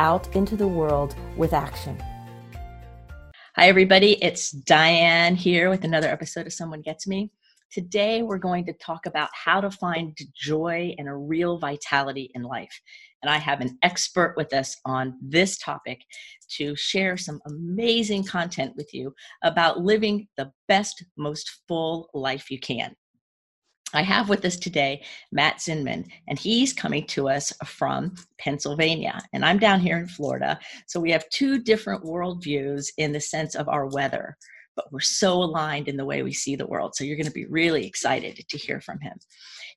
out into the world with action. Hi, everybody. It's Diane here with another episode of Someone Gets Me. Today, we're going to talk about how to find joy and a real vitality in life. And I have an expert with us on this topic to share some amazing content with you about living the best, most full life you can. I have with us today Matt Zinman, and he's coming to us from Pennsylvania. And I'm down here in Florida. So we have two different worldviews in the sense of our weather, but we're so aligned in the way we see the world. So you're going to be really excited to hear from him.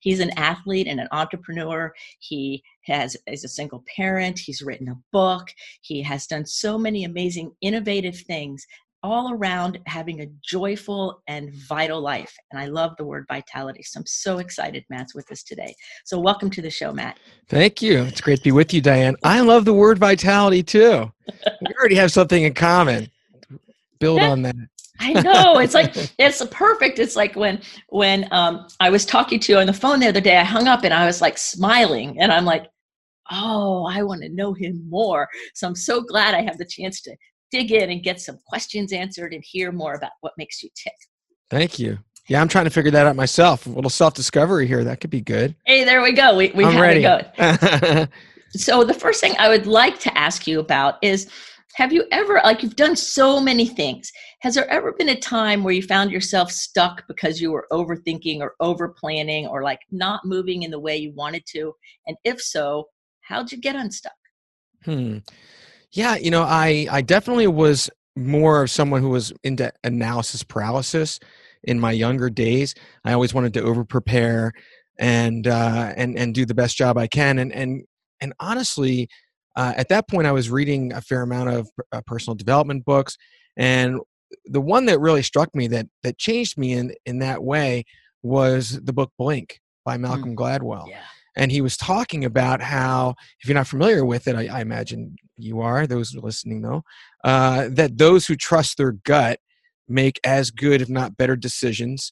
He's an athlete and an entrepreneur. He has is a single parent. He's written a book. He has done so many amazing, innovative things all around having a joyful and vital life. And I love the word vitality. So I'm so excited Matt's with us today. So welcome to the show, Matt. Thank you. It's great to be with you, Diane. I love the word vitality too. we already have something in common. Build on that. I know. It's like it's perfect. It's like when when um, I was talking to you on the phone the other day, I hung up and I was like smiling and I'm like, oh, I want to know him more. So I'm so glad I have the chance to dig in and get some questions answered and hear more about what makes you tick. Thank you. Yeah, I'm trying to figure that out myself. A little self discovery here. That could be good. Hey, there we go. We, we I'm ready. it so, the first thing I would like to ask you about is have you ever, like, you've done so many things. Has there ever been a time where you found yourself stuck because you were overthinking or over planning or like not moving in the way you wanted to? And if so, how'd you get unstuck? Hmm. Yeah, you know, I I definitely was more of someone who was into analysis paralysis in my younger days. I always wanted to over prepare and uh, and and do the best job I can. And and and honestly, uh, at that point, I was reading a fair amount of uh, personal development books, and the one that really struck me that that changed me in in that way was the book Blink by Malcolm mm. Gladwell. Yeah and he was talking about how if you're not familiar with it i, I imagine you are those listening though uh, that those who trust their gut make as good if not better decisions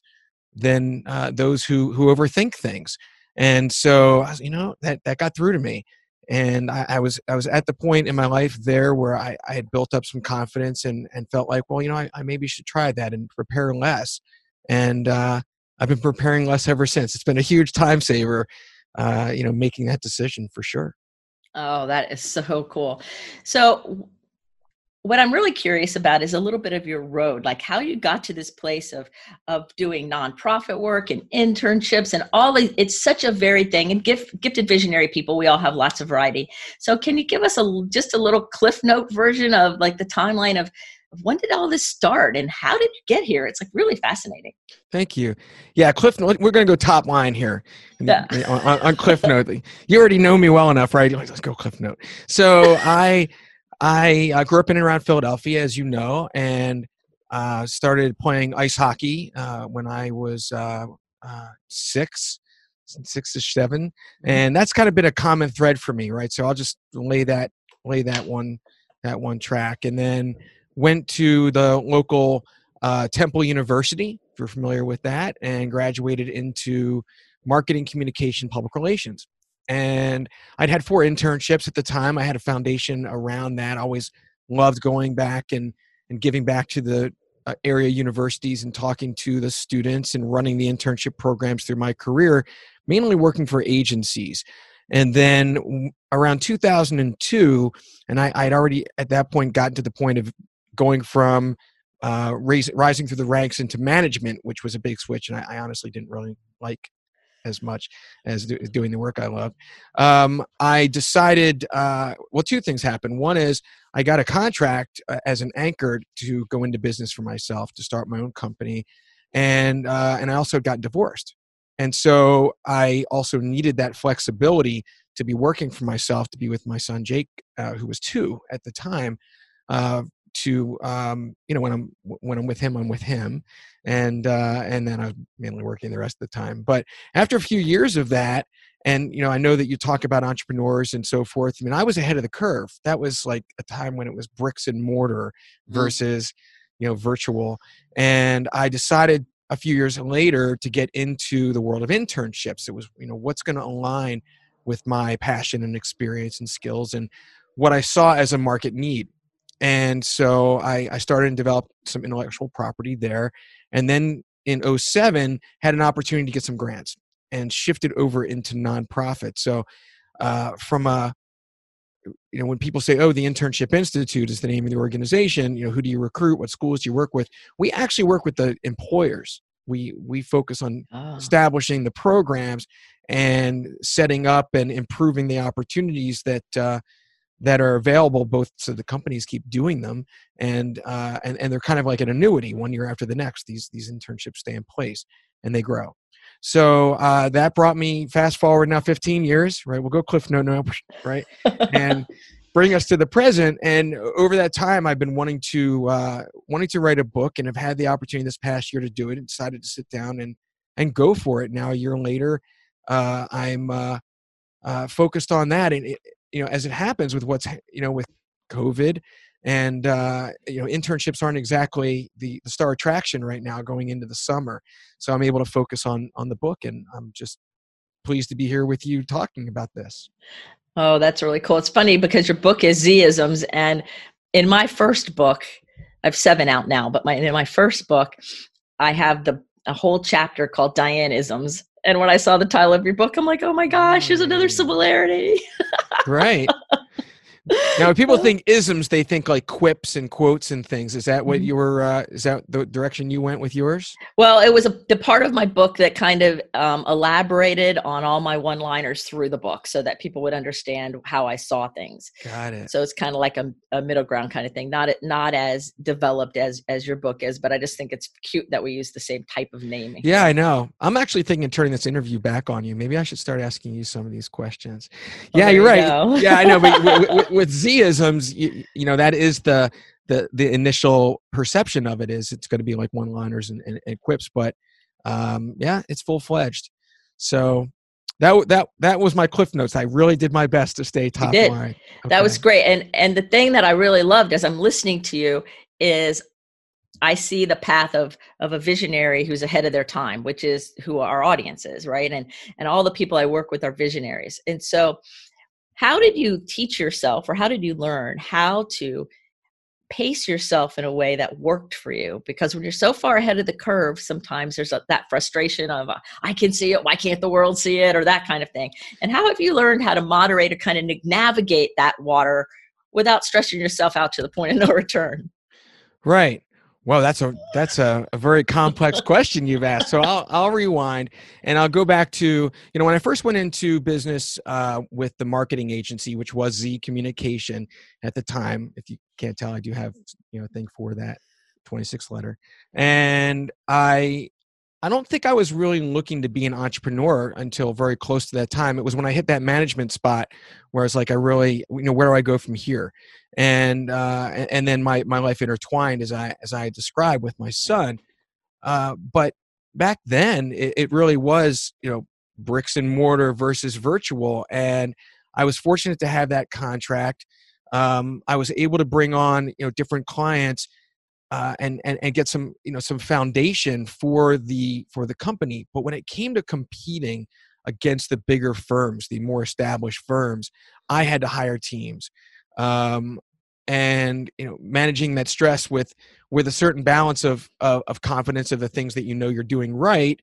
than uh, those who who overthink things. And so you know that that got through to me. And I, I, was I was at the point in my life there where I, I had built up some confidence and and felt like well you know I, I maybe should try that and prepare less. And uh, I've been preparing less ever since. It's been a huge time saver uh, you know, making that decision for sure. Oh, that is so cool. So, what I'm really curious about is a little bit of your road, like how you got to this place of of doing nonprofit work and internships and all. These, it's such a varied thing. And gift, gifted visionary people, we all have lots of variety. So, can you give us a just a little cliff note version of like the timeline of when did all this start and how did you get here? It's like really fascinating. Thank you. Yeah, Cliff, we're going to go top line here yeah. on, on, Cliff Note. You already know me well enough, right? Let's go Cliff Note. So I, I uh, grew up in and around Philadelphia, as you know, and uh, started playing ice hockey uh, when I was uh, uh, six, six to 7 mm-hmm. and that's kind of been a common thread for me, right? So I'll just lay that lay that one that one track, and then went to the local uh, Temple University, if you're familiar with that, and graduated into marketing, communication, public relations. And I'd had four internships at the time. I had a foundation around that. I always loved going back and, and giving back to the uh, area universities and talking to the students and running the internship programs through my career, mainly working for agencies. And then around 2002, and I, I'd already at that point gotten to the point of going from uh, raise, rising through the ranks into management, which was a big switch, and I, I honestly didn't really like as much as do, doing the work I love. Um, I decided, uh, well, two things happened. One is I got a contract uh, as an anchor to go into business for myself to start my own company, and uh, and I also got divorced, and so I also needed that flexibility to be working for myself, to be with my son Jake, uh, who was two at the time. To um, you know when I'm when I'm with him, I'm with him, and uh, and then I was mainly working the rest of the time. But after a few years of that, and you know, I know that you talk about entrepreneurs and so forth. I mean, I was ahead of the curve. That was like a time when it was bricks and mortar mm-hmm. versus you know virtual, and I decided a few years later to get into the world of internships. It was you know what's going to align with my passion and experience and skills and what I saw as a market need and so I, I started and developed some intellectual property there. And then in 07 had an opportunity to get some grants and shifted over into nonprofit. So uh, from a you know when people say oh the internship institute is the name of the organization. You know who do you recruit? What schools do you work with? We actually work with the employers. We we focus on oh. establishing the programs and setting up and improving the opportunities that uh, that are available both so the companies keep doing them and uh, and and they're kind of like an annuity one year after the next these these internships stay in place and they grow. So uh, that brought me fast forward now 15 years right? We'll go cliff note now right? And bring us to the present. And over that time i've been wanting to uh, wanting to write a book and have had the opportunity this past year to do it and decided to sit down and and go for it. Now a year later uh, i'm uh, uh, focused on that and it, you know as it happens with what's you know with covid and uh, you know internships aren't exactly the, the star attraction right now going into the summer. So i'm able to focus on on the book and i'm just pleased to be here with you talking about this. Oh that's really cool. It's funny because your book is z-isms and in my first book i have seven out now but my in my first book i have the a whole chapter called diane-isms and when I saw the title of your book, I'm like, oh my gosh, there's another mm. similarity. right. Now, when people think isms, they think like quips and quotes and things. Is that what mm-hmm. you were? Uh, is that the direction you went with yours? Well, it was a, the part of my book that kind of um, elaborated on all my one-liners through the book, so that people would understand how I saw things. Got it. So it's kind of like a, a middle ground kind of thing. Not not as developed as as your book is, but I just think it's cute that we use the same type of naming. Yeah, I know. I'm actually thinking of turning this interview back on you. Maybe I should start asking you some of these questions. Yeah, you're right. Yeah, I know. But with Z-isms, you, you, know, that is the the the initial perception of it is it's going to be like one liners and, and, and, quips, but um, yeah, it's full fledged. So that that that was my cliff notes. I really did my best to stay top line. Okay. That was great. And and the thing that I really loved as I'm listening to you is I see the path of of a visionary who's ahead of their time, which is who our audience is, right? And and all the people I work with are visionaries. And so how did you teach yourself or how did you learn how to pace yourself in a way that worked for you? Because when you're so far ahead of the curve sometimes there's a, that frustration of uh, i can see it why can't the world see it? or that kind of thing. And how have you learned how to moderate or kind of navigate that water without stressing yourself out to the point of no return? Right well, that's a that's a, a very complex question you've asked. So I'll I'll rewind and I'll go back to you know when I first went into business uh, with the marketing agency, which was Z Communication at the time. If you can't tell, I do have you know a thing for that 26 letter, and I I don't think I was really looking to be an entrepreneur until very close to that time. It was when I hit that management spot where I was like, I really, you know, where do I go from here? And uh, and then my my life intertwined as I as I described with my son. Uh, but back then, it, it really was, you know, bricks and mortar versus virtual, and I was fortunate to have that contract. Um, I was able to bring on, you know, different clients uh, and, and and get some you know some foundation for the for the company. But when it came to competing against the bigger firms, the more established firms, I had to hire teams, um, and you know managing that stress with with a certain balance of, of of confidence of the things that you know you're doing right,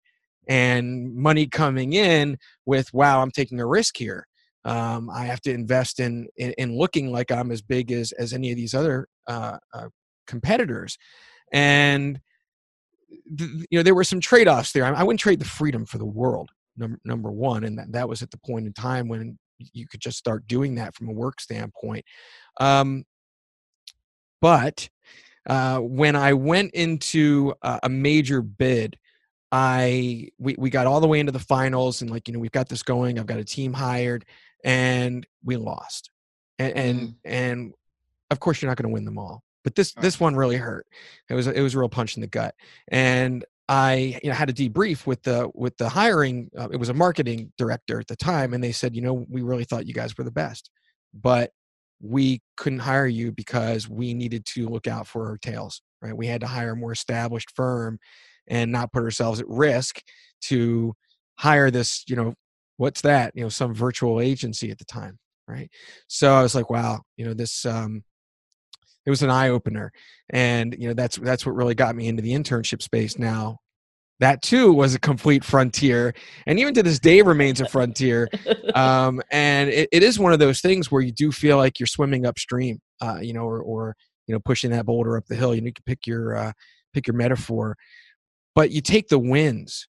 and money coming in with wow I'm taking a risk here. Um, I have to invest in, in, in looking like I'm as big as as any of these other uh, uh, competitors. And you know there were some trade-offs there. I wouldn't trade the freedom for the world number, number one and that, that was at the point in time when you could just start doing that from a work standpoint. Um, but uh, when i went into a, a major bid i we, we got all the way into the finals and like you know we've got this going i've got a team hired and we lost. And and, mm. and of course you're not going to win them all but this this one really hurt. It was it was a real punch in the gut and i you know had a debrief with the with the hiring uh, it was a marketing director at the time and they said you know we really thought you guys were the best but we couldn't hire you because we needed to look out for our tails right? We had to hire a more established firm and not put ourselves at risk to hire this you know what's that you know some virtual agency at the time right? So i was like wow you know this um it was an eye opener and you know that's that's what really got me into the internship space now. That too was a complete frontier and even to this day remains a frontier um, and it, it is one of those things where you do feel like you're swimming upstream uh, you know or, or you know pushing that boulder up the hill you need to pick your uh, pick your metaphor but you take the wins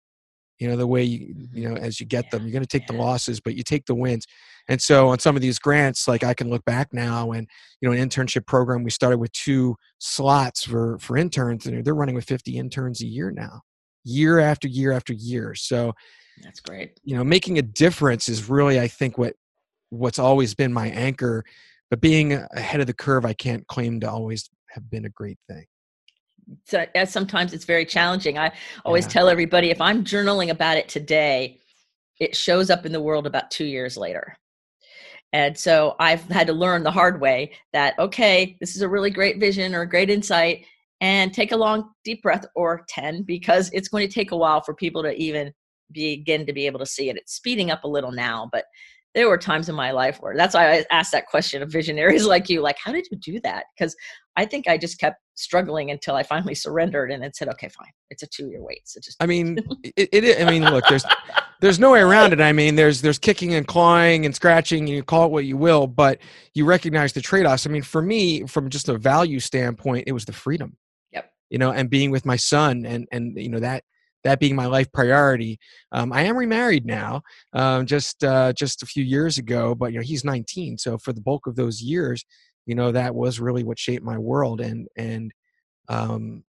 you know the way you you know as you get them. You're going to take the losses but you take the wins and so on some of these grants like i can look back now and you know an internship program we started with two slots for for interns and they're running with 50 interns a year now year after year after year so that's great you know making a difference is really i think what what's always been my anchor but being ahead of the curve i can't claim to always have been a great thing so, uh, sometimes it's very challenging. I always yeah. tell everybody if I'm journaling about it today, it shows up in the world about two years later. And so I've had to learn the hard way that, okay, this is a really great vision or a great insight, and take a long, deep breath or 10 because it's going to take a while for people to even begin to be able to see it. It's speeding up a little now, but there were times in my life where that's why I asked that question of visionaries like you, like, how did you do that? Because I think I just kept struggling until I finally surrendered and then said, okay, fine, it's a two year wait. So just, I mean, it, it, I mean, look, there's, there's no way around it. I mean, there's, there's kicking and clawing and scratching, and you call it what you will, but you recognize the trade offs. I mean, for me, from just a value standpoint, it was the freedom. Yep. You know, and being with my son and, and, you know, that, that being my life priority. Um, I am remarried now, um, just uh, just a few years ago, but you know he's 19, so for the bulk of those years, you know that was really what shaped my world, and and um,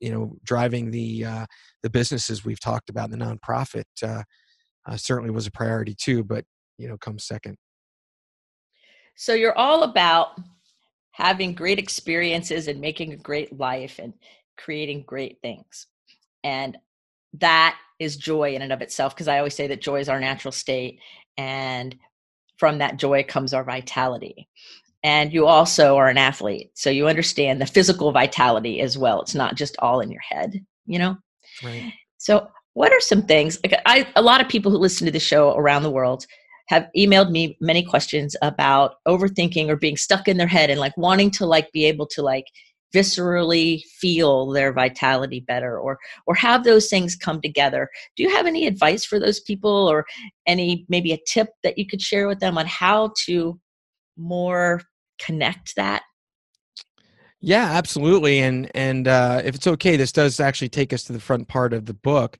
you know driving the uh, the businesses we've talked about, the nonprofit uh, uh, certainly was a priority too, but you know comes second. So you're all about having great experiences and making a great life and creating great things. And that is joy in and of itself because i always say that joy is our natural state and from that joy comes our vitality and you also are an athlete so you understand the physical vitality as well. It's not just all in your head you know? Right. so what are some things like i a lot of people who listen to the show around the world have emailed me many questions about overthinking or being stuck in their head and like wanting to like be able to like viscerally feel their vitality better or or have those things come together. Do you have any advice for those people or any maybe a tip that you could share with them on how to more connect that yeah absolutely and and uh, if it's okay this does actually take us to the front part of the book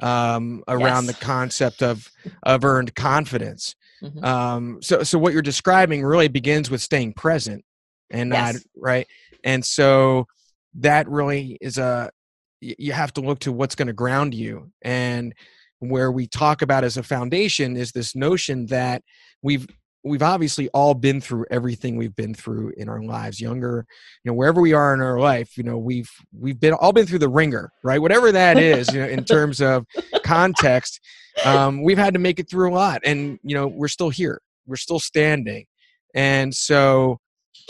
um, around yes. the concept of of earned confidence mm-hmm. um, so so what you're describing really begins with staying present and yes. not right and so that really is a you have to look to what's going to ground you and where we talk about as a foundation is this notion that we've we've obviously all been through everything we've been through in our lives younger you know wherever we are in our life you know we've we've been all been through the ringer right whatever that is you know in terms of context um, we've had to make it through a lot and you know we're still here we're still standing and so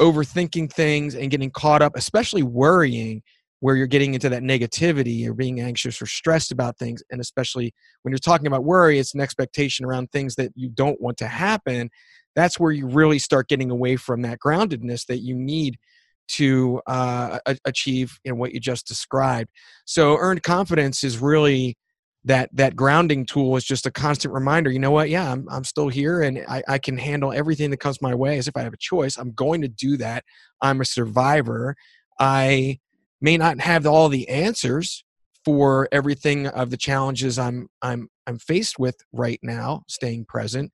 overthinking things and getting caught up, especially worrying where you're getting into that negativity or being anxious or stressed about things. And especially when you're talking about worry, it's an expectation around things that you don't want to happen. That's where you really start getting away from that groundedness that you need to uh, achieve in what you just described. So earned confidence is really that that grounding tool is just a constant reminder you know what? Yeah i'm, I'm still here and I, I can handle everything that comes my way as if i have a choice. I'm going to do that. I'm a survivor. I may not have all the answers for everything of the challenges i'm i'm i'm faced with right now staying present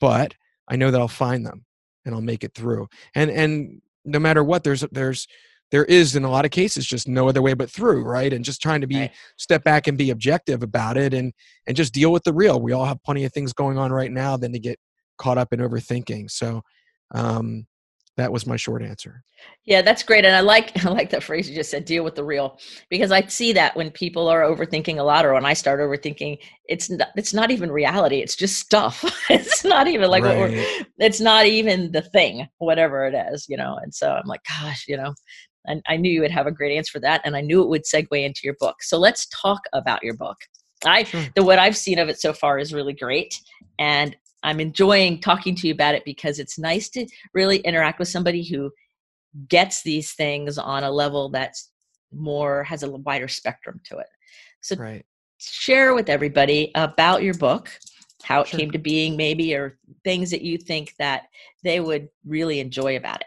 but i know that i'll find them and i'll make it through. And and no matter what there's there's there is in a lot of cases just no other way but through right? And just trying to be right. step back and be objective about it and and just deal with the real. We all have plenty of things going on right now than to get caught up in overthinking. So um that was my short answer. Yeah, that's great, and I like I like that phrase you just said. Deal with the real, because I see that when people are overthinking a lot, or when I start overthinking, it's not, it's not even reality. It's just stuff. it's not even like right. it's not even the thing, whatever it is, you know. And so I'm like, gosh, you know, and I knew you would have a great answer for that, and I knew it would segue into your book. So let's talk about your book. I the what I've seen of it so far is really great, and I'm enjoying talking to you about it because it's nice to really interact with somebody who gets these things on a level that's more has a wider spectrum to it. So right. share with everybody about your book, how it sure. came to being maybe or things that you think that they would really enjoy about it.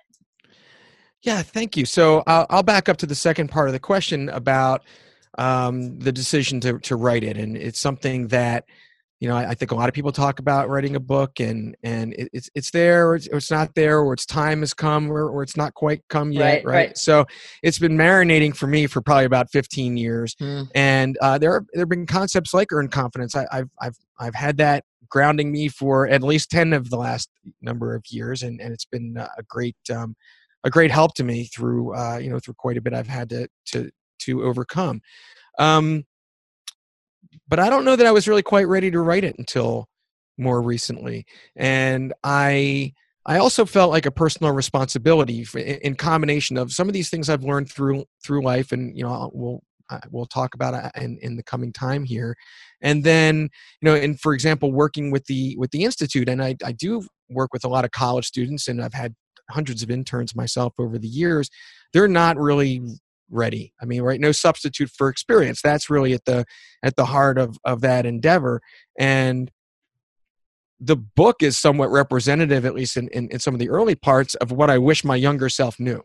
Yeah, thank you. So I'll, I'll back up to the second part of the question about um, the decision to, to write it. And it's something that you know, I, I, think a lot of people talk about writing a book and and it, it's it's there or it's, or it's, not there or its time has come or, or it's not quite come yet, right, right? right? So it's been marinating for me for probably about 15 years, mm. and uh, there are, there have been concepts like earn confidence. I, I've I've I've had that grounding me for at least 10 of the last number of years, and and it's been a great um, a great help to me through uh, you know through quite a bit I've had to to to overcome. Um, but I don't know that I was really quite ready to write it until more recently. And I I also felt like a personal responsibility for, in combination of some of these things I've learned through through life, and you know we'll we'll talk about it uh, in, in the coming time here, and then you know, and for example, working with the with the institute, and I I do work with a lot of college students, and I've had hundreds of interns myself over the years. They're not really ready. I mean, right, no substitute for experience. That's really at the at the heart of of that endeavor. And the book is somewhat representative, at least in, in, in some of the early parts, of what I wish my younger self knew.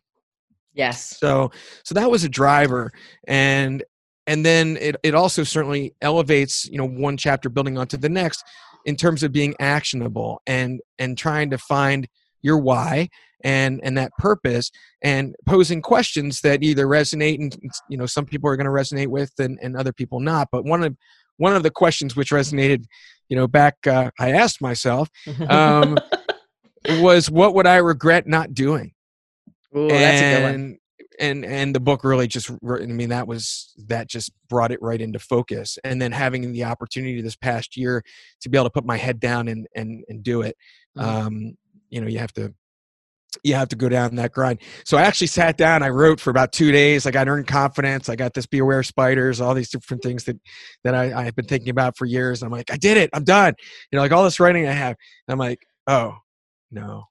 Yes. So so that was a driver. And and then it, it also certainly elevates, you know, one chapter building onto the next in terms of being actionable and and trying to find your why and and that purpose and posing questions that either resonate and you know some people are going to resonate with and, and other people not. But one of one of the questions which resonated you know back uh, i asked myself um, was what would i regret not doing? Ooh, that's a good one. And and the book really just i mean that was that just brought it right into focus. And then having the opportunity this past year to be able to put my head down and and, and do it mm-hmm. um, you know you have to you have to go down that grind. So I actually sat down. I wrote for about two days. I got earned confidence. I got this be aware spiders, all these different things that that I, I've been thinking about for years. I'm like, I did it. I'm done. You know, like all this writing I have. And I'm like, oh no,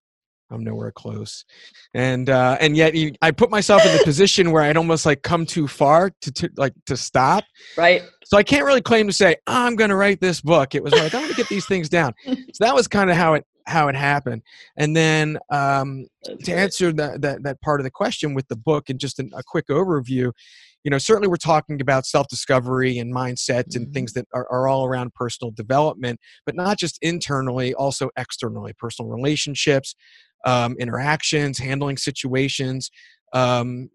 I'm nowhere close. And uh, and yet you, I put myself in the position where I'd almost like come too far to, to like to stop. Right. So I can't really claim to say oh, I'm going to write this book. It was like I'm going to get these things down. So that was kind of how it how it happened. And then um, to answer that, that, that part of the question with the book and just an, a quick overview, you know, certainly we're talking about self-discovery and mindset mm-hmm. and things that are, are all around personal development, but not just internally, also externally, personal relationships, um, interactions, handling situations, um,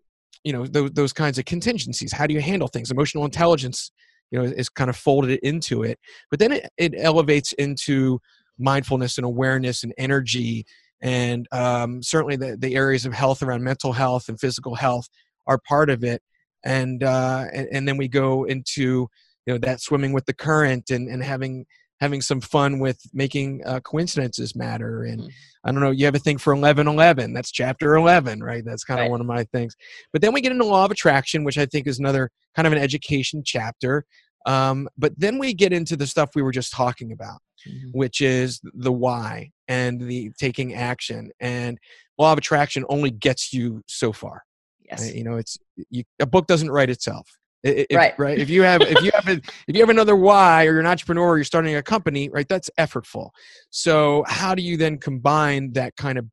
you know, those, those kinds of contingencies. How do you handle things? Emotional intelligence, you know, is kind of folded into it. But then it, it elevates into mindfulness and awareness and energy and um, certainly the, the areas of health around mental health and physical health are part of it. And uh, and, and, then we go into you know that swimming with the current and, and having having some fun with making uh, coincidences matter. And mm-hmm. i don't know you have a thing for 1111 that's chapter 11 right? That's kind of right. one of my things. But then we get into law of attraction which i think is another kind of an education chapter um, but then we get into the stuff we were just talking about mm-hmm. which is the why and the taking action. And law of attraction only gets you so far. Yes. Right? You know, it's you, a book doesn't write itself. If, right. Right. If you have if you have a, if you have another why or you're an entrepreneur or you're starting a company, right? That's effortful. So how do you then combine that kind of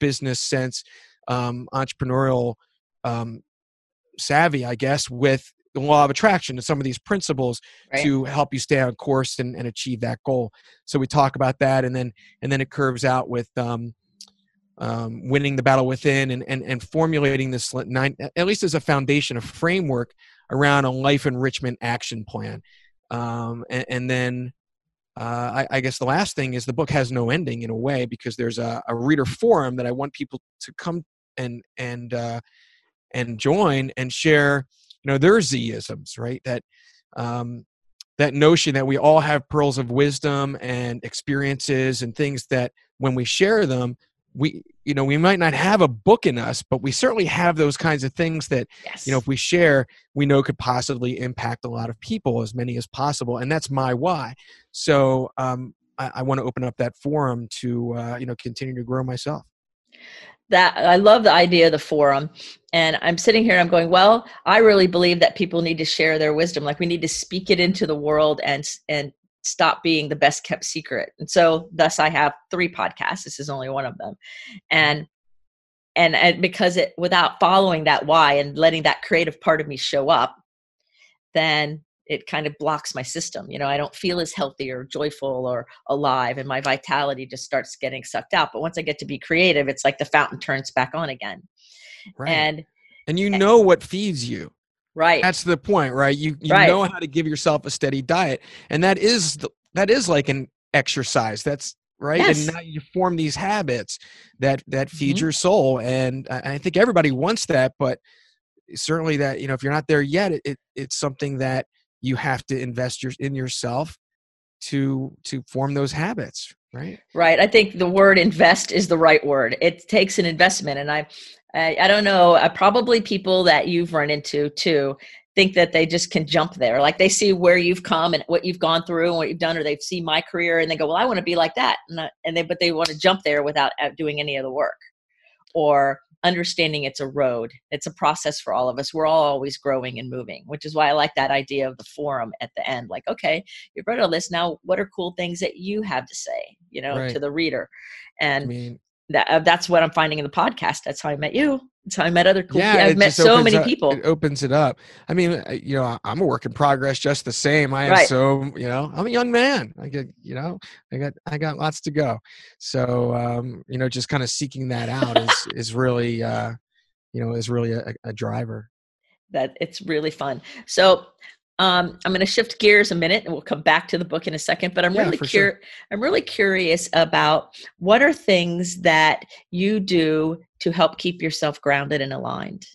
business sense, um, entrepreneurial um, savvy, I guess, with the law of attraction and some of these principles right. to help you stay on course and, and achieve that goal. So we talk about that, and then and then it curves out with um, um, winning the battle within and, and and formulating this nine at least as a foundation, a framework around a life enrichment action plan, um, and, and then uh, I, I, guess the last thing is the book has no ending in a way because there's a, a reader forum that I want people to come and and uh, and join and share, you know, their Z-isms, right? That um, that notion that we all have pearls of wisdom and experiences and things that when we share them, we you know we might not have a book in us but we certainly have those kinds of things that yes. you know if we share we know could possibly impact a lot of people as many as possible and that's my why so um, I, I want to open up that forum to uh, you know continue to grow myself that I love the idea of the forum. And I'm sitting here and I'm going, well, I really believe that people need to share their wisdom. Like we need to speak it into the world and and stop being the best kept secret. And so thus I have three podcasts. This is only one of them. And and, and because it without following that why and letting that creative part of me show up, then it kind of blocks my system. You know, I don't feel as healthy or joyful or alive, and my vitality just starts getting sucked out. But once I get to be creative, it's like the fountain turns back on again. Right. And and you know what feeds you. Right. That's the point, right? You you right. know how to give yourself a steady diet, and that is the, that is like an exercise. That's right. Yes. And now you form these habits that that feed mm-hmm. your soul, and I, I think everybody wants that, but certainly that you know if you're not there yet, it, it it's something that you have to invest your, in yourself to to form those habits right right i think the word invest is the right word it takes an investment and i I, I don't know. Uh, probably people that you've run into too think that they just can jump there. Like they see where you've come and what you've gone through and what you've done, or they've seen my career and they go, "Well, I want to be like that," and, I, and they but they want to jump there without uh, doing any of the work, or understanding it's a road. It's a process for all of us. We're all always growing and moving, which is why I like that idea of the forum at the end. Like, okay, you've read all this. Now, what are cool things that you have to say, you know, right. to the reader? And I mean, that uh, that's what I'm finding in the podcast. That's how I met you. That's how I met other cool. Yeah, I've met so many up, people. It opens it up. I mean, uh, you know, I'm a work in progress, just the same. I am right. so, you know, I'm a young man. I get, you know, I got, I got lots to go. So, um, you know, just kind of seeking that out is is really, uh, you know, is really a, a driver. That it's really fun. So um, I'm going to shift gears a minute, and we'll come back to the book in a second. But I'm yeah, really curious. Sure. I'm really curious about what are things that you do to help keep yourself grounded and aligned,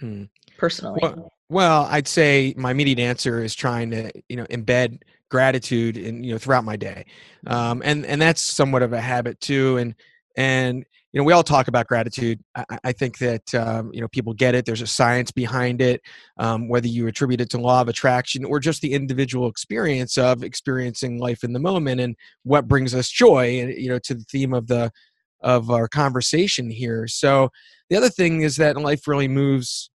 hmm. personally. Well, well, I'd say my immediate answer is trying to, you know, embed gratitude in you know throughout my day, um, and and that's somewhat of a habit too. And and you know we all talk about gratitude. I, I think that um, you know people get it. There's a science behind it um, whether you attribute it to law of attraction or just the individual experience of experiencing life in the moment and what brings us joy and you know to the theme of the of our conversation here. So the other thing is that life really moves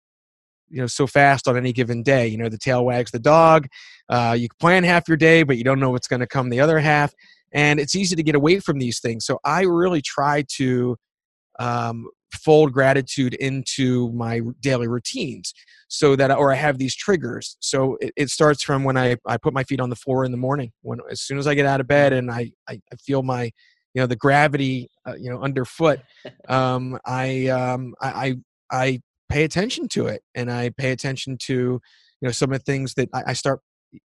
you know so fast on any given day. You know the tail wags the dog uh, you plan half your day but you don't know what's going to come the other half and it's easy to get away from these things. So i really try to um, fold gratitude into my daily routines so that or i have these triggers. So it, it, starts from when I, I put my feet on the floor in the morning when as soon as i get out of bed and i i, I feel my you know the gravity uh, you know underfoot um, I, um, I i i pay attention to it and i pay attention to you know some of the things that i, I start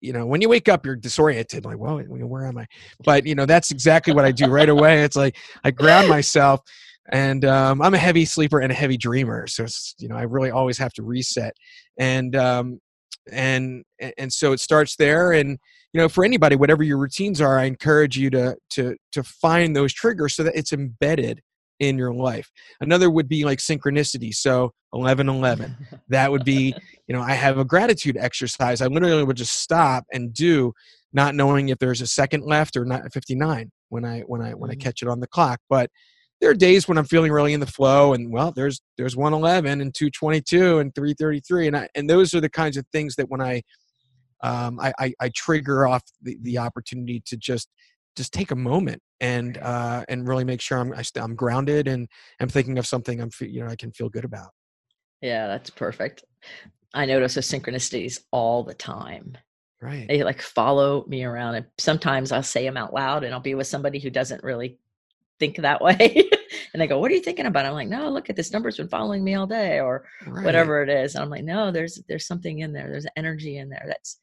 you know when you wake up you're disoriented like whoa where am i? But you know that's exactly what i do right away. It's like i ground myself and um, i'm a heavy sleeper and a heavy dreamer so it's you know i really always have to reset. And um, and and so it starts there. And you know for anybody whatever your routines are i encourage you to to to find those triggers so that it's embedded in your life. Another would be like synchronicity so 11 11 that would be you know i have a gratitude exercise. I literally would just stop and do not knowing if there's a second left or not 59 when i when i when i mm-hmm. catch it on the clock. But there are days when I'm feeling really in the flow, and well, there's there's 111 and 222 and 333, and I, and those are the kinds of things that when I um, I, I, I trigger off the, the opportunity to just just take a moment and uh, and really make sure I'm I am grounded and I'm thinking of something I'm you know I can feel good about. Yeah, that's perfect. I notice the synchronicities all the time. Right. They like follow me around, and sometimes I'll say them out loud, and I'll be with somebody who doesn't really think that way. and they go, What are you thinking about? I'm like, No, look at this number's been following me all day or right. whatever it is. And I'm like, No, there's there's something in there. There's energy in there that's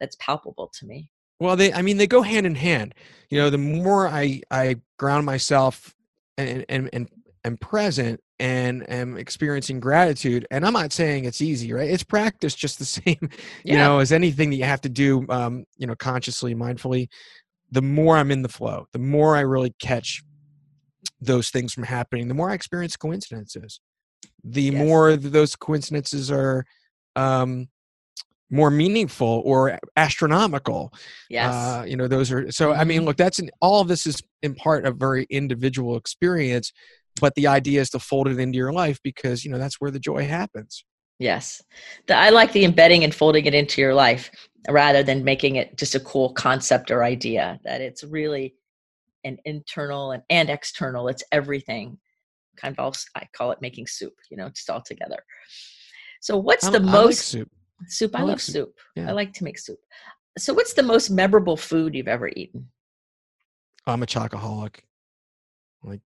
that's palpable to me. Well, they I mean they go hand in hand. You know, the more I I ground myself and and and and present and am experiencing gratitude and i'm not saying it's easy right it's practice just the same you Yeah. know as anything that you have to do um you know consciously mindfully the more i'm in the flow the more i really catch those things from happening the more i experience coincidences the Yes. more those coincidences are um more meaningful or astronomical Yes. uh, you know those are so i mean Mhm. look that's in all of this is in part a very individual experience but the idea is to fold it into your life because you know that's where the joy happens Yes. The, I like the embedding and folding it into your life rather than making it just a cool concept or idea, that it's really an internal and, and external. It's everything. Kind of, all, I call it making soup, you know, just all together. So, what's I, the I like most soup soup? I, I like love soup. soup. Yeah. I like to make soup. So, what's the most memorable food you've ever eaten? i'm a chocoholic like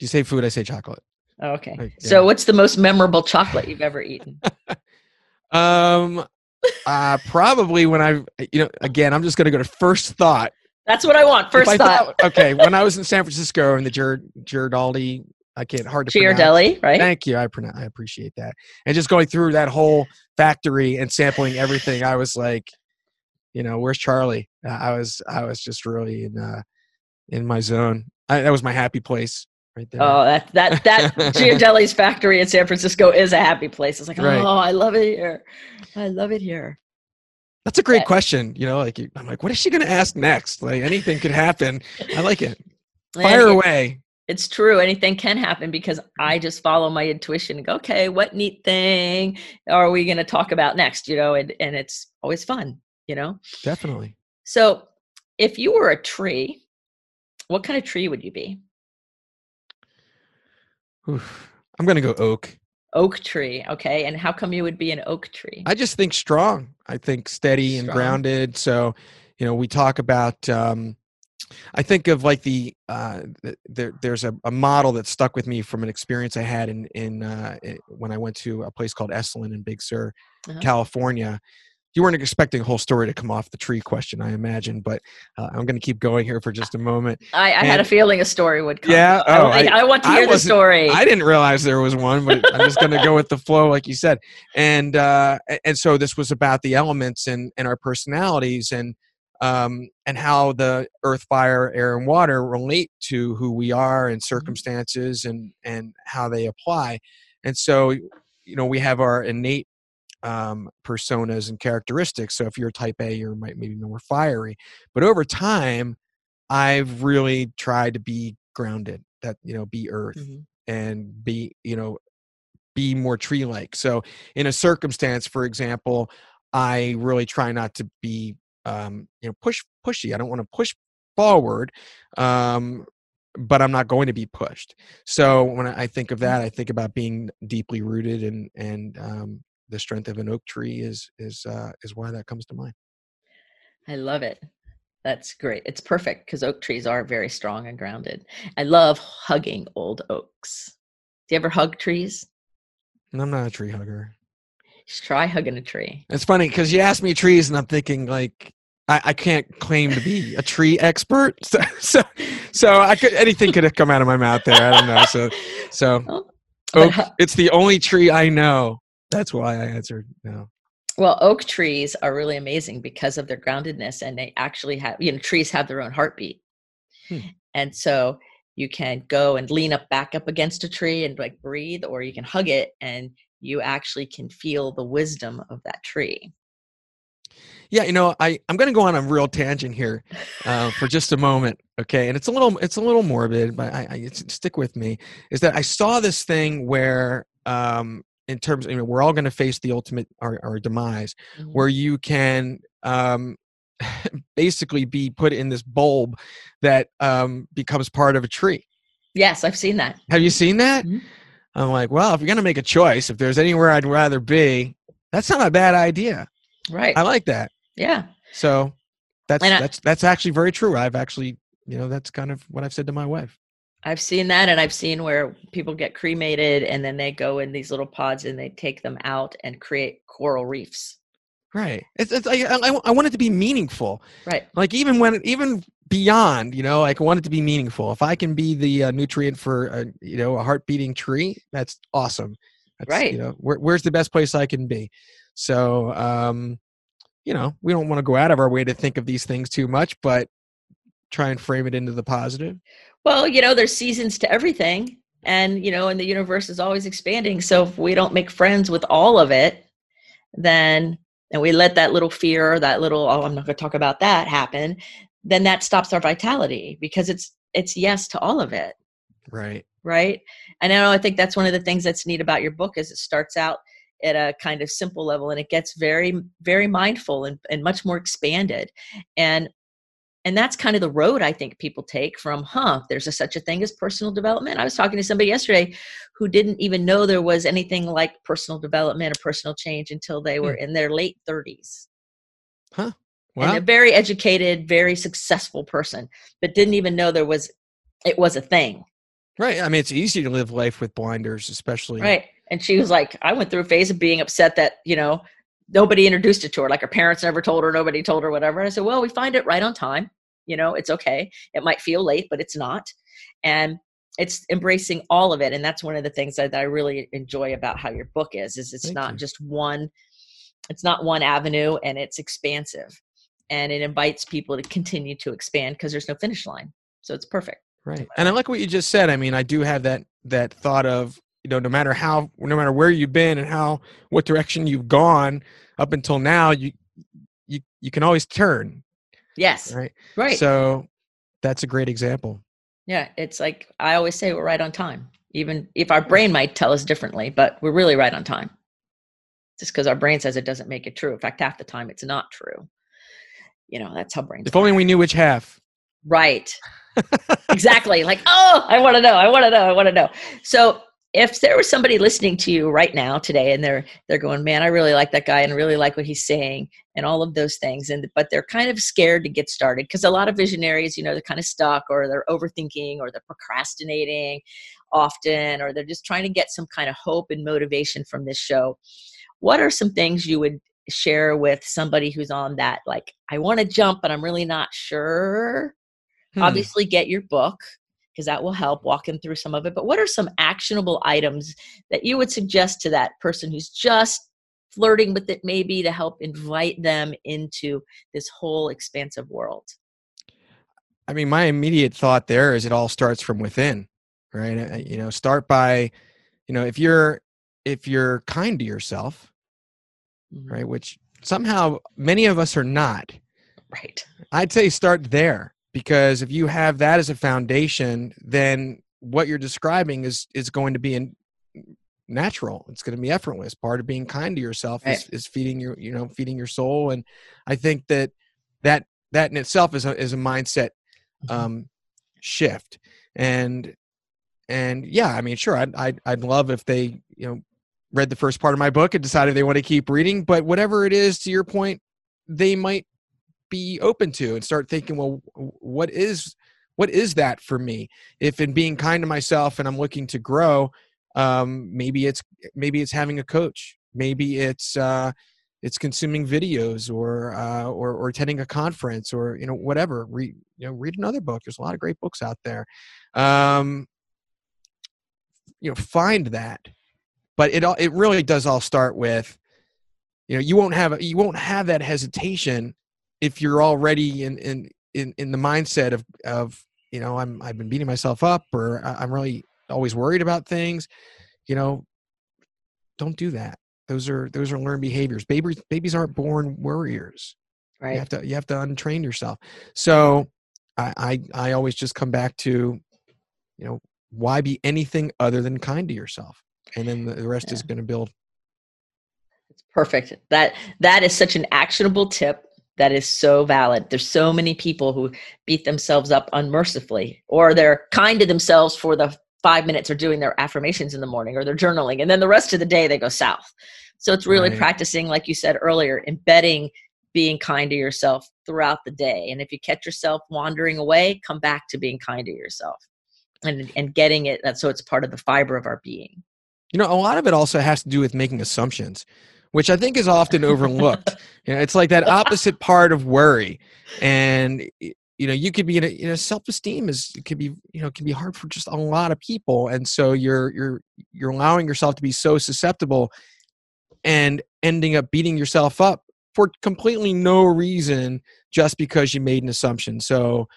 you say food i say chocolate Oh, okay. Like, So, what's the most memorable chocolate you've ever eaten? um uh probably when i you know again i'm just going to go to first thought That's what I want. First I thought. okay when i was in san francisco in the Gir- Girardelli i can't hard to pronounce. Ghirardelli, right? Thank you. I pronounce, I appreciate that. And just going through that whole factory and sampling everything, I was like, you know, where's Charlie? Uh, I was I was just really in uh in my zone. I, that was my happy place right there. Oh, that that that Giardelli's factory in San Francisco is a happy place. It's like, Right. oh, I love it here. I love it here. That's a great that- question. You know, like I'm like, what is she going to ask next? Like anything could happen. I like it. Fire it- away. It's true. Anything can happen because I just follow my intuition and go, okay, what neat thing are we going to talk about next? You know, and and it's always fun. You know. Definitely. So, if you were a tree, what kind of tree would you be? Oof. I'm going to go oak. Oak tree. Okay. And how come you would be an oak tree? I just think strong. I think steady and grounded. So, you know, we talk about. Um, I think of like the uh, there. There's a, a model that stuck with me from an experience I had in in uh, when I went to a place called Esalen in Big Sur, Uh-huh. California. You weren't expecting a whole story to come off the tree question, I imagine, but uh, I'm going to keep going here for just a moment. I, I had a feeling a story would come. Yeah? I, Oh, I, I- I want to hear the story. I didn't realize there was one, but I'm just going to go with the flow, like you said. And uh, and so this was about the elements and and our personalities and um, and how the earth, fire, air, and water relate to who we are and circumstances and and how they apply. And so, you know, we have our innate um, personas and characteristics. So if you're type A, you're might maybe more fiery. But over time, I've really tried to be grounded. That you know, be earth Mhm. and be you know be more tree like so in a circumstance for example i really try not to be um you know push pushy i don't want to push forward um but i'm not going to be pushed so when i think of that i think about being deeply rooted and and um the strength of an oak tree is is uh is why that comes to mind I love it. That's great. It's perfect because oak trees are very strong and grounded. I love hugging old oaks. Do you ever hug trees? i'm not a tree hugger Just try hugging a tree. It's funny because you asked me trees, and I'm thinking like I, I can't claim to be a tree expert, so so, so I could anything could have come out of my mouth there. I don't know. So so Well, oak, it's the only tree I know. That's why I answered no. Well, oak trees are really amazing because of their groundedness, and they actually have, you know, trees have their own heartbeat. Hmm. And so you can go and lean up back up against a tree and like breathe, or you can hug it and you actually can feel the wisdom of that tree. Yeah, you know, I I'm going to go on a real tangent here uh, for just a moment, okay? And it's a little it's a little morbid, but I, I it's, stick with me. Is that I saw this thing where, um, in terms, you know, we're all going to face the ultimate our, our demise, Mhm. where you can um, basically be put in this bulb that um, becomes part of a tree. Yes, I've seen that. Have you seen that? Mhm. I'm like, well, if you're going to make a choice, if there's anywhere I'd rather be, that's not a bad idea. Right. I like that. yeah. So that's I- that's that's actually very true. I've actually, you know, that's kind of what I've said to my wife. I've seen that, and I've seen where people get cremated and then they go in these little pods and they take them out and create coral reefs. Right. It's, it's I, I, I want it to be meaningful. Right. Like even when even beyond, you know, like I want it to be meaningful. If I can be the uh, nutrient for a, you know a heart beating tree, that's awesome. That's, right. You know, where, where's the best place I can be? So, um, you know, we don't want to go out of our way to think of these things too much, but try and frame it into the positive. Well, you know, there's seasons to everything, and you know, and the universe is always expanding. So if we don't make friends with all of it, then and we let that little fear, that little oh, I'm not going to talk about that happen, then that stops our vitality because it's it's yes to all of it. Right. Right. And I know I think that's one of the things that's neat about your book is it starts out at a kind of simple level and it gets very very mindful and, and much more expanded and and that's kind of the road i think people take from huh there's a, such a thing as personal development i was talking to somebody yesterday who didn't even know there was anything like personal development or personal change until they were hmm. in their late 30s huh wow. and a very educated very successful person but didn't even know there was it was a thing right i mean it's easy to live life with blinders especially right and she was like i went through a phase of being upset that you know nobody introduced it to her like her parents never told her nobody told her whatever. And i said well we find it right on time. You know it's okay. It might feel late but it's not. And it's embracing all of it. And that's one of the things that, that i really enjoy about how your book is is it's Thank not you. just one it's not one avenue and it's expansive. And it invites people to continue to expand because there's no finish line. So it's perfect. Right. And i like what you just said. I mean i do have that that thought of you know no matter how no matter where you've been and how what direction you've gone up until now you you you can always turn Yes. Right. Right. So that's a great example. Yeah. It's like I always say we're right on time, even if our brain might tell us differently, but we're really right on time. Just because our brain says it doesn't make it true. In fact, half the time it's not true. You know, that's how brains. If only we knew which half. Right. exactly. Like, oh, I want to know. I want to know. I want to know. So if there was somebody listening to you right now today and they're they're going man i really like that guy and really like what he's saying and all of those things and but they're kind of scared to get started because a lot of visionaries you know they're kind of stuck or they're overthinking or they're procrastinating often or they're just trying to get some kind of hope and motivation from this show what are some things you would share with somebody who's on that like i want to jump but i'm really not sure hmm. obviously get your book because that will help walking through some of it. But what are some actionable items that you would suggest to that person who's just flirting with it, maybe to help invite them into this whole expansive world? I mean, my immediate thought there is it all starts from within, right? You know, start by, you know, if you're if you're kind to yourself, mm-hmm. right, which somehow many of us are not. Right. I'd say start there because if you have that as a foundation then what you're describing is is going to be in natural it's going to be effortless part of being kind to yourself right. is, is feeding your you know feeding your soul and i think that that that in itself is a is a mindset mm-hmm. um shift and and yeah i mean sure I'd, I'd i'd love if they you know read the first part of my book and decided they want to keep reading but whatever it is to your point they might be open to and start thinking well what is what is that for me? If in being kind to myself and i'm looking to grow um, maybe it's maybe it's having a coach. Maybe it's uh, it's consuming videos or, uh, or or attending a conference or you know whatever. Read you know read another book. There's a lot of great books out there. Um, you know find that. But it it really does all start with you know you won't have you won't have that hesitation if you're already in in in, in the mindset of of you know i'm i've been beating myself up or i'm really always worried about things you know don't do that. Those are those are learned behaviors. Babies babies aren't born worriers. Right. you have to you have to untrain yourself. So i i, I always just come back to you know why be anything other than kind to yourself? And then the, rest yeah. is going to build. It's perfect. That that is such an actionable tip that is so valid. There's so many people who beat themselves up unmercifully, or they're kind to themselves for the five minutes or doing their affirmations in the morning or they're journaling, and then the rest of the day they go south. So it's really right. practicing, like you said earlier, embedding being kind to yourself throughout the day. And if you catch yourself wandering away, come back to being kind to yourself and and getting it that so it's part of the fiber of our being. You know, a lot of it also has to do with making assumptions which I think is often overlooked. you know, it's like that opposite part of worry, and you know, you could be in a you know, self-esteem is it could be you know can be hard for just a lot of people, and so you're you're you're allowing yourself to be so susceptible, and ending up beating yourself up for completely no reason just because you made an assumption. So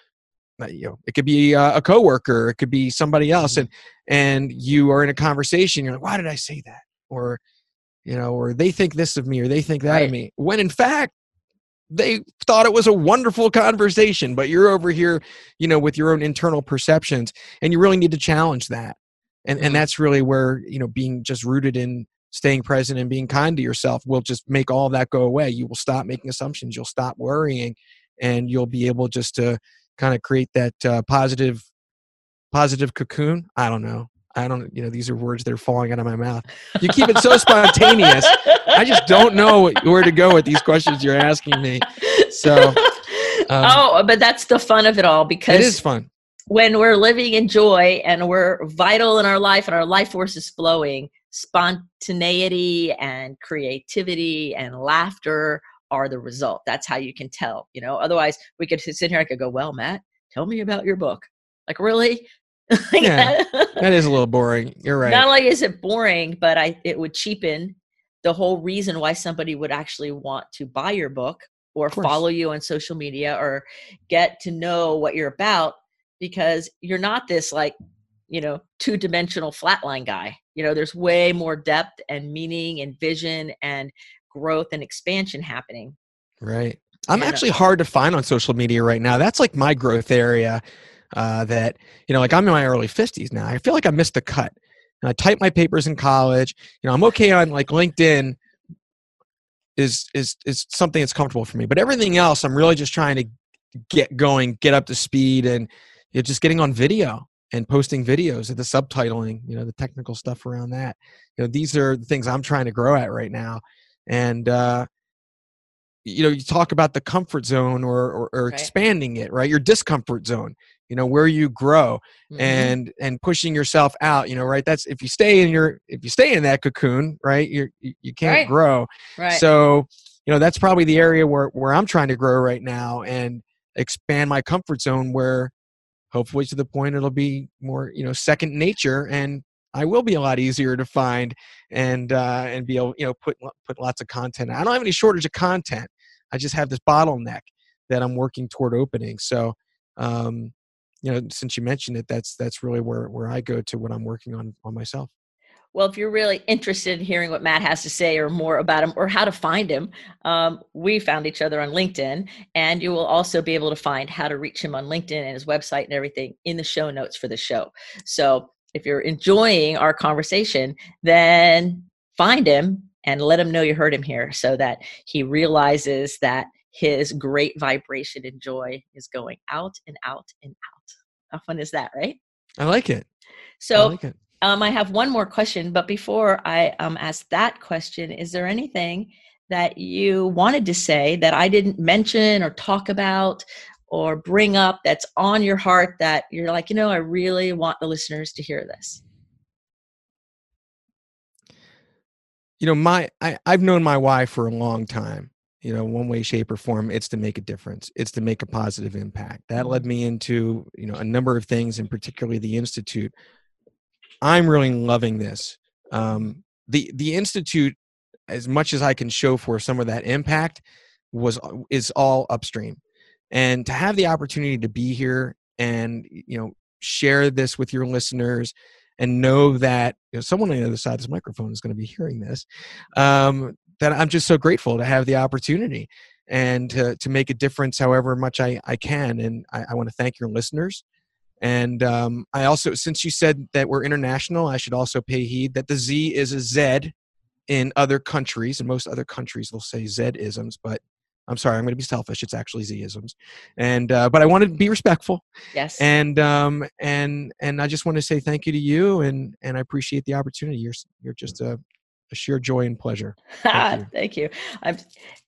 uh, you know it could be a, a coworker it could be somebody else and and you are in a conversation you're like why did i say that or you know or they think this of me or they think that right. of me when in fact they thought it was a wonderful conversation but you're over here you know with your own internal perceptions and you really need to challenge that and and mm-hmm. that's really where you know being just rooted in staying present and being kind to yourself will just make all that go away you will stop making assumptions you'll stop worrying and you'll be able just to kind of create that uh, positive positive cocoon i don't know i don't you know these are words that are falling out of my mouth you keep it so spontaneous i just don't know where to go with these questions you're asking me so um, oh but that's the fun of it all because it is fun when we're living in joy and we're vital in our life and our life force is flowing spontaneity and creativity and laughter are the result. That's how you can tell, you know. Otherwise, we could sit here. And I could go, "Well, Matt, tell me about your book." Like, really? like yeah, that is a little boring. You're right. Not only is it boring, but I it would cheapen the whole reason why somebody would actually want to buy your book or follow you on social media or get to know what you're about because you're not this like you know two-dimensional flatline guy you know there's way more depth and meaning and vision and growth and expansion happening. Right. I'm uh actually hard to find on social media right now. That's like my growth area. Uh, that you know, like I'm in my early 50s now. I feel like I missed the cut. And I typed my papers in college. You know, I'm okay on like LinkedIn. Is is is something that's comfortable for me, but everything else, I'm really just trying to get going, get up to speed, and you know, just getting on video and posting videos and the subtitling. You know, the technical stuff around that. You know, these are the things I'm trying to grow at right now and uh, you know you talk about the comfort zone or, or, or right. expanding it right your discomfort zone you know where you grow mm-hmm. and and pushing yourself out you know right that's if you stay in your if you stay in that cocoon right you're you, you can't right. grow right so you know that's probably the area where where i'm trying to grow right now and expand my comfort zone where hopefully to the point it'll be more you know second nature and I will be a lot easier to find and uh, and be able you know put put lots of content. I don't have any shortage of content. I just have this bottleneck that I'm working toward opening. So um, you know, since you mentioned it, that's that's really where where I go to what I'm working on on myself. Well, if you're really interested in hearing what Matt has to say or more about him or how to find him, um, we found each other on LinkedIn. And you will also be able to find how to reach him on LinkedIn and his website and everything in the show notes for the show. So if you're enjoying our conversation, then find him and let him know you heard him here so that he realizes that his great vibration and joy is going out and out and out. How fun is that, right? I like it. So I, like it. Um, I have one more question, but before I um, ask that question, is there anything that you wanted to say that I didn't mention or talk about or bring up that's on your heart that you're like, you know, I really want the listeners to hear this? You know, my I, I've known my why for a long time. You know, one way, shape, or form, it's to make a difference. It's to make a positive impact. That led me into, you know, a number of things, and particularly the Institute. I'm really loving this. Um, the the Institute, as much as I can show for some of that impact, was is all upstream and to have the opportunity to be here and you know share this with your listeners and know that you know, someone on the other side of this microphone is going to be hearing this um, that i'm just so grateful to have the opportunity and to, to make a difference however much i, I can and i, I want to thank your listeners. And um, i also since you said that we're international i should also pay heed that the z is a z in other countries and most other countries will say z isms but I'm sorry, I'm going to be selfish. It's actually Zisms, and uh, but I want to be respectful. Yes. And um and and I just want to say thank you to you, and and I appreciate the opportunity. You're you're just a a sheer joy and pleasure. Thank you. Thank you.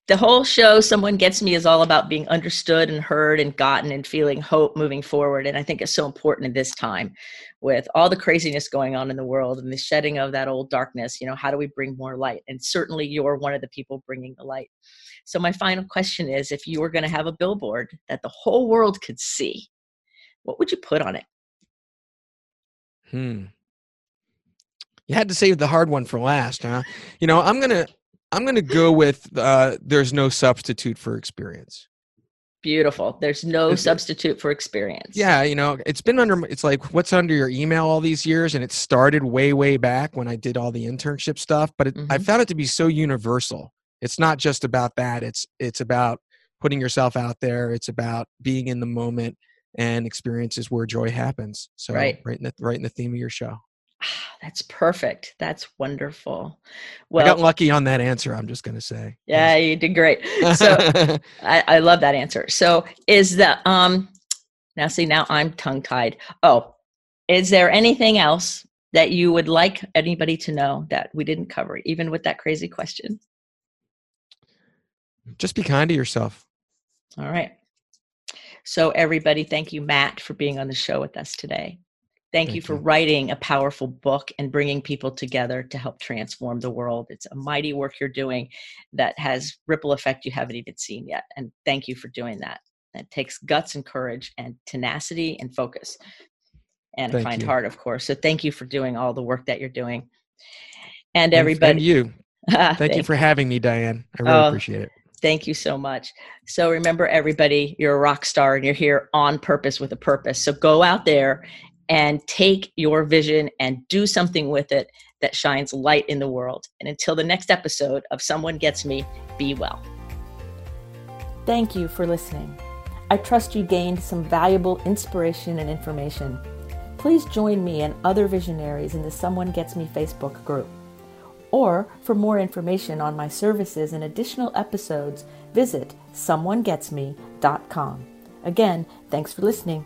the whole show, Someone Gets Me, is all about being understood and heard and gotten and feeling hope moving forward. And I think it's so important in this time with all the craziness going on in the world and the shedding of that old darkness. You know, how do we bring more light? And certainly you're one of the people bringing the light. So, my final question is if you were going to have a billboard that the whole world could see, what would you put on it? Hmm. You had to save the hard one for last, huh? You know, I'm gonna I'm gonna go with uh, there's no substitute for experience. Beautiful. There's no it's, substitute for experience. Yeah, you know, it's been under it's like what's under your email all these years and it started way way back when I did all the internship stuff, but it, mm-hmm. I found it to be so universal. It's not just about that. It's it's about putting yourself out there. It's about being in the moment and experiences where joy happens. So right, right in the right in the theme of your show. That's perfect. That's wonderful. Well, I got lucky on that answer. I'm just going to say. Yeah, you did great. So I, I love that answer. So is the um now see now I'm tongue tied. Oh, is there anything else that you would like anybody to know that we didn't cover, even with that crazy question? Just be kind to yourself. All right. So everybody, thank you, Matt, for being on the show with us today. Thank, Thank you for you. writing a powerful book and bringing people together to help transform the world. It's a mighty work you're doing that has ripple effect you haven't even seen yet. And thank you for doing that. It takes guts and courage and tenacity and focus and thank a kind you. heart, of course. So thank you for doing all the work that you're doing. And everybody. Ah, and you. thank, thank, you for having me, Diane. I really oh, appreciate it. Thank you so much. So remember, everybody, you're a rock star and you're here on purpose with a purpose. So go out there and take your vision and do something with it that shines light in the world. And until the next episode of Someone Gets Me, be well. Thank you for listening. I trust you gained some valuable inspiration and information. Please join me and other visionaries in the Someone Gets Me Facebook group. Or for more information on my services and additional episodes, visit someonegetsme.com. Again, thanks for listening.